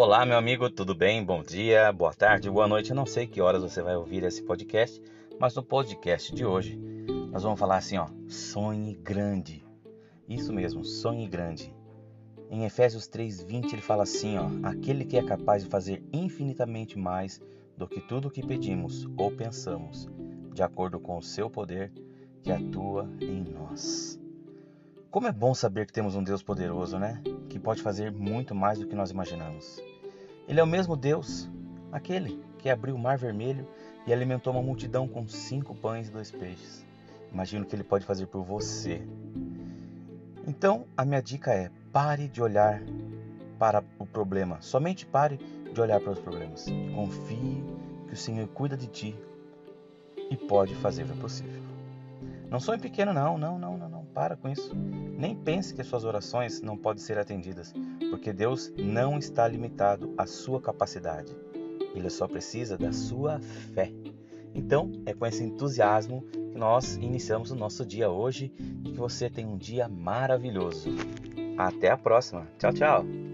Olá, meu amigo, tudo bem? Bom dia, boa tarde, boa noite. Eu não sei que horas você vai ouvir esse podcast, mas no podcast de hoje nós vamos falar assim, ó, sonhe grande. Isso mesmo, sonhe grande. Em Efésios 3:20 ele fala assim, ó, aquele que é capaz de fazer infinitamente mais do que tudo o que pedimos ou pensamos, de acordo com o seu poder que atua em nós. Como é bom saber que temos um Deus poderoso, né? Que pode fazer muito mais do que nós imaginamos. Ele é o mesmo Deus, aquele que abriu o mar vermelho e alimentou uma multidão com cinco pães e dois peixes. Imagino que ele pode fazer por você. Então, a minha dica é: pare de olhar para o problema. Somente pare de olhar para os problemas. Confie que o Senhor cuida de ti e pode fazer o possível. Não sonhe pequeno, não, não, não, não, não. Para com isso. Nem pense que as suas orações não podem ser atendidas, porque Deus não está limitado à sua capacidade. Ele só precisa da sua fé. Então, é com esse entusiasmo que nós iniciamos o nosso dia hoje e que você tenha um dia maravilhoso. Até a próxima. Tchau, tchau.